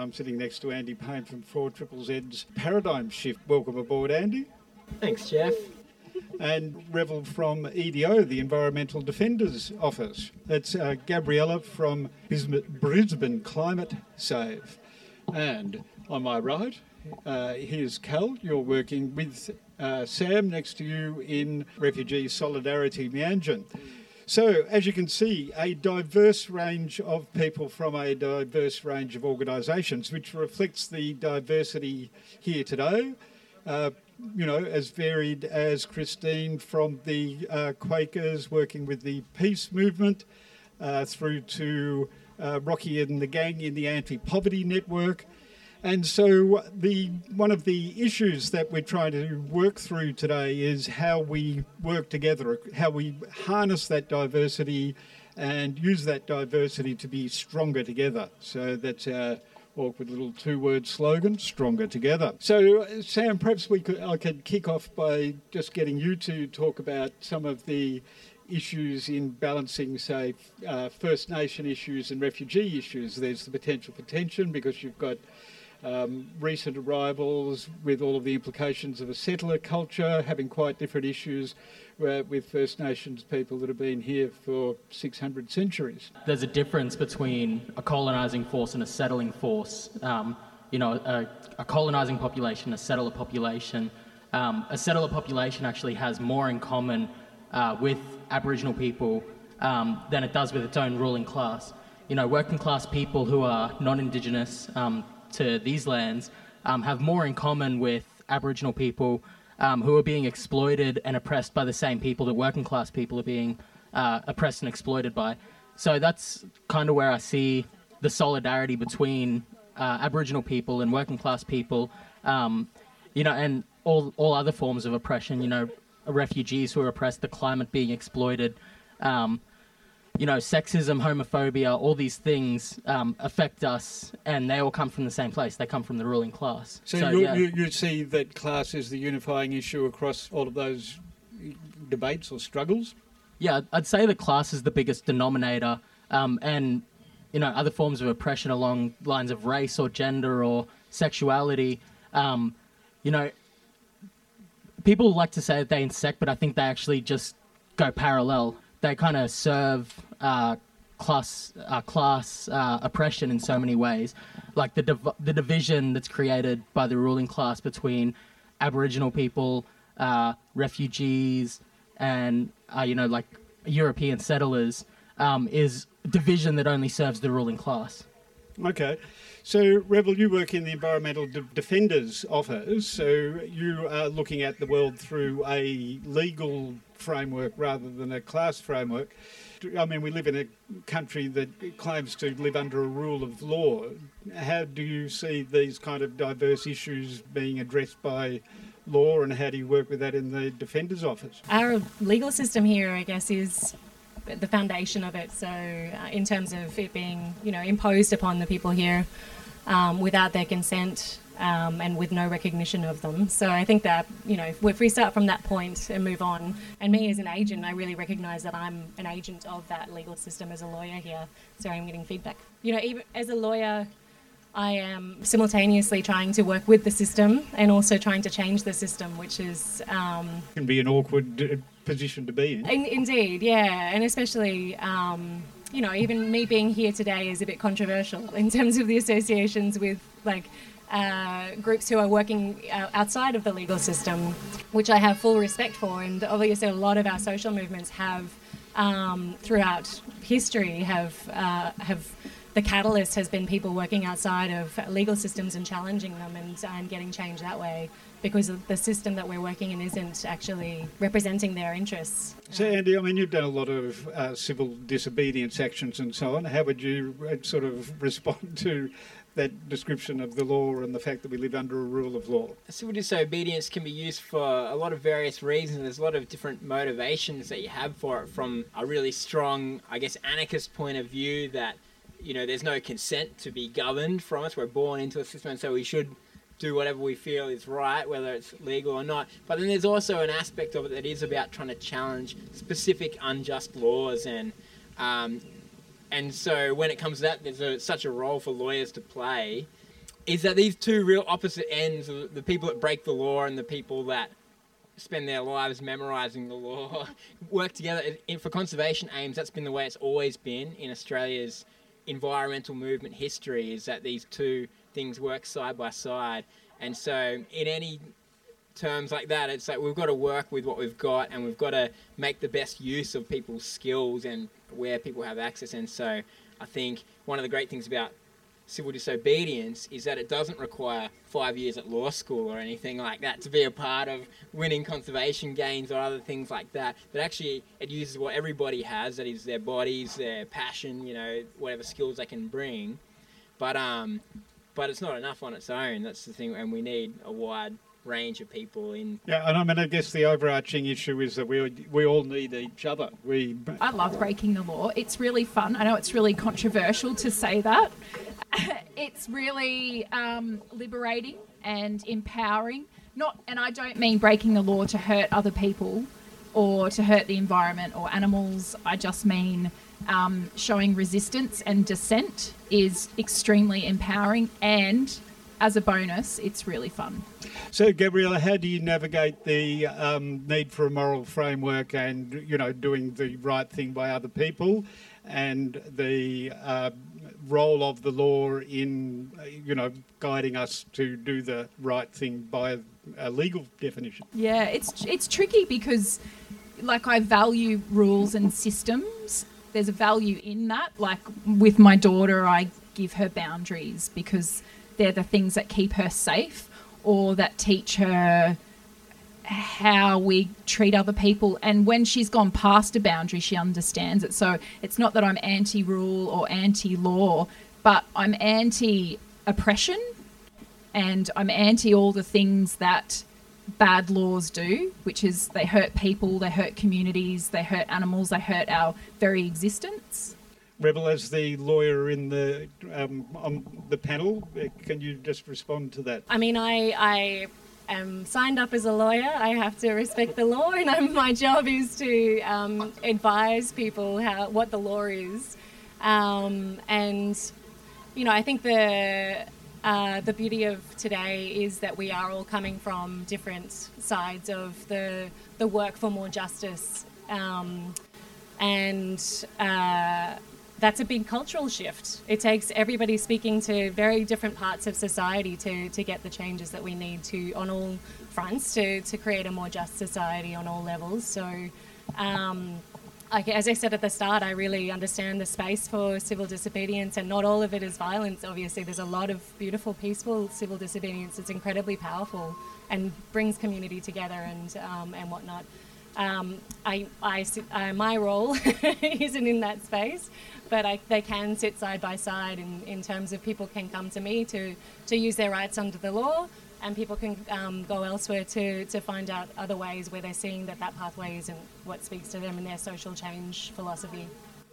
I'm sitting next to Andy Payne from 4 Triple Z's Paradigm Shift. Welcome aboard, Andy. Thanks, Jeff. And Revel from EDO, the Environmental Defenders Office. That's uh, Gabriella from Brisbane Climate Save. And on my right, uh, here's Cal. You're working with uh, Sam next to you in Refugee Solidarity Meanjin. So, as you can see, a diverse range of people from a diverse range of organisations, which reflects the diversity here today. Uh, you know, as varied as Christine from the uh, Quakers working with the peace movement, uh, through to uh, Rocky and the gang in the anti poverty network, and so the one of the issues that we're trying to work through today is how we work together, how we harness that diversity and use that diversity to be stronger together. So that's our awkward little two-word slogan, stronger together. So Sam, perhaps we could I could kick off by just getting you to talk about some of the issues in balancing, say, uh, First Nation issues and refugee issues. There's the potential for tension because you've got um, recent arrivals with all of the implications of a settler culture, having quite different issues uh, with First Nations people that have been here for 600 centuries. There's a difference between a colonising force and a settling force. Um, you know, a, a colonising population, a settler population. Um, a settler population actually has more in common uh, with Aboriginal people um, than it does with its own ruling class. You know, working class people who are non-Indigenous, um, to these lands um, have more in common with Aboriginal people um, who are being exploited and oppressed by the same people that working class people are being uh, oppressed and exploited by. So that's kind of where I see the solidarity between uh, Aboriginal people and working class people, um, you know, and all all other forms of oppression. You know, refugees who are oppressed, the climate being exploited. Um, you know, sexism, homophobia, all these things um, affect us, and they all come from the same place. They come from the ruling class. So, so you, yeah. you, you see that class is the unifying issue across all of those debates or struggles? Yeah, I'd say the class is the biggest denominator, um, and you know, other forms of oppression along lines of race or gender or sexuality. Um, you know, people like to say that they intersect, but I think they actually just go parallel. They kind of serve uh, class uh, class uh, oppression in so many ways, like the div- the division that's created by the ruling class between Aboriginal people, uh, refugees, and uh, you know like European settlers um, is division that only serves the ruling class. Okay. So, Revel, you work in the Environmental De- Defenders Office, so you are looking at the world through a legal framework rather than a class framework. I mean, we live in a country that claims to live under a rule of law. How do you see these kind of diverse issues being addressed by law, and how do you work with that in the Defender's Office? Our legal system here, I guess, is the foundation of it. So, uh, in terms of it being, you know, imposed upon the people here um, without their consent, um, and with no recognition of them. So I think that, you know, if we start from that point and move on, and me as an agent, I really recognise that I'm an agent of that legal system as a lawyer here. Sorry, I'm getting feedback. You know, even as a lawyer, I am simultaneously trying to work with the system and also trying to change the system, which is. Um, Can be an awkward uh, position to be in. in indeed, yeah. And especially. Um, you know, even me being here today is a bit controversial in terms of the associations with like uh, groups who are working uh, outside of the legal system, which I have full respect for. And obviously, a lot of our social movements have, um, throughout history, have uh, have the catalyst has been people working outside of legal systems and challenging them and, and getting change that way because the system that we're working in isn't actually representing their interests. So, Andy, I mean, you've done a lot of uh, civil disobedience actions and so on. How would you uh, sort of respond to that description of the law and the fact that we live under a rule of law. Civil disobedience can be used for a lot of various reasons. There's a lot of different motivations that you have for it from a really strong, I guess, anarchist point of view that, you know, there's no consent to be governed from us. We're born into a system, and so we should do whatever we feel is right, whether it's legal or not. But then there's also an aspect of it that is about trying to challenge specific unjust laws and um, and so when it comes to that, there's a, such a role for lawyers to play is that these two real opposite ends, the people that break the law and the people that spend their lives memorizing the law, work together for conservation aims. That's been the way it's always been in Australia's environmental movement history. Is that these two things work side by side, and so in any terms like that, it's like we've got to work with what we've got, and we've got to make the best use of people's skills and where people have access. And so I think one of the great things about civil disobedience is that it doesn't require five years at law school or anything like that to be a part of winning conservation gains or other things like that. But actually, it uses what everybody has that is their bodies, their passion, you know, whatever skills they can bring. But um, but it's not enough on its own. That's the thing, and we need a wide range of people in. Yeah, and I mean, I guess the overarching issue is that we we all need each other. We. I love breaking the law. It's really fun. I know it's really controversial to say that, it's really um, liberating and empowering. Not, and I don't mean breaking the law to hurt other people or to hurt the environment or animals. I just mean um, showing resistance and dissent is extremely empowering and as a bonus, it's really fun. So, Gabriella, how do you navigate the um, need for a moral framework and you know doing the right thing by other people, and the uh, role of the law in, uh, you know, guiding us to do the right thing by a legal definition. Yeah, it's it's tricky because, like, I value rules and systems. There's a value in that. Like with my daughter, I give her boundaries because they're the things that keep her safe or that teach her how we treat other people. And when she's gone past a boundary, she understands it. So it's not that I'm anti rule or anti law, but I'm anti oppression and I'm anti all the things that bad laws do, which is they hurt people, they hurt communities, they hurt animals, they hurt our very existence. Revel, as the lawyer in the um, on the panel, uh, can you just respond to that? I mean, I, I am signed up as a lawyer. I have to respect the law, and I'm, my job is to um, advise people how what the law is. Um, and you know, I think the uh, the beauty of today is that we are all coming from different sides of the the work for more justice, um, and. Uh, that's a big cultural shift. It takes everybody speaking to very different parts of society to, to get the changes that we need to on all fronts to, to create a more just society on all levels. So, um, like, as I said at the start, I really understand the space for civil disobedience, and not all of it is violence. Obviously, there's a lot of beautiful, peaceful civil disobedience. It's incredibly powerful and brings community together and um, and whatnot. Um, I, I, I, my role isn't in that space, but I, they can sit side by side in, in terms of people can come to me to, to use their rights under the law, and people can um, go elsewhere to, to find out other ways where they're seeing that that pathway isn't what speaks to them and their social change philosophy.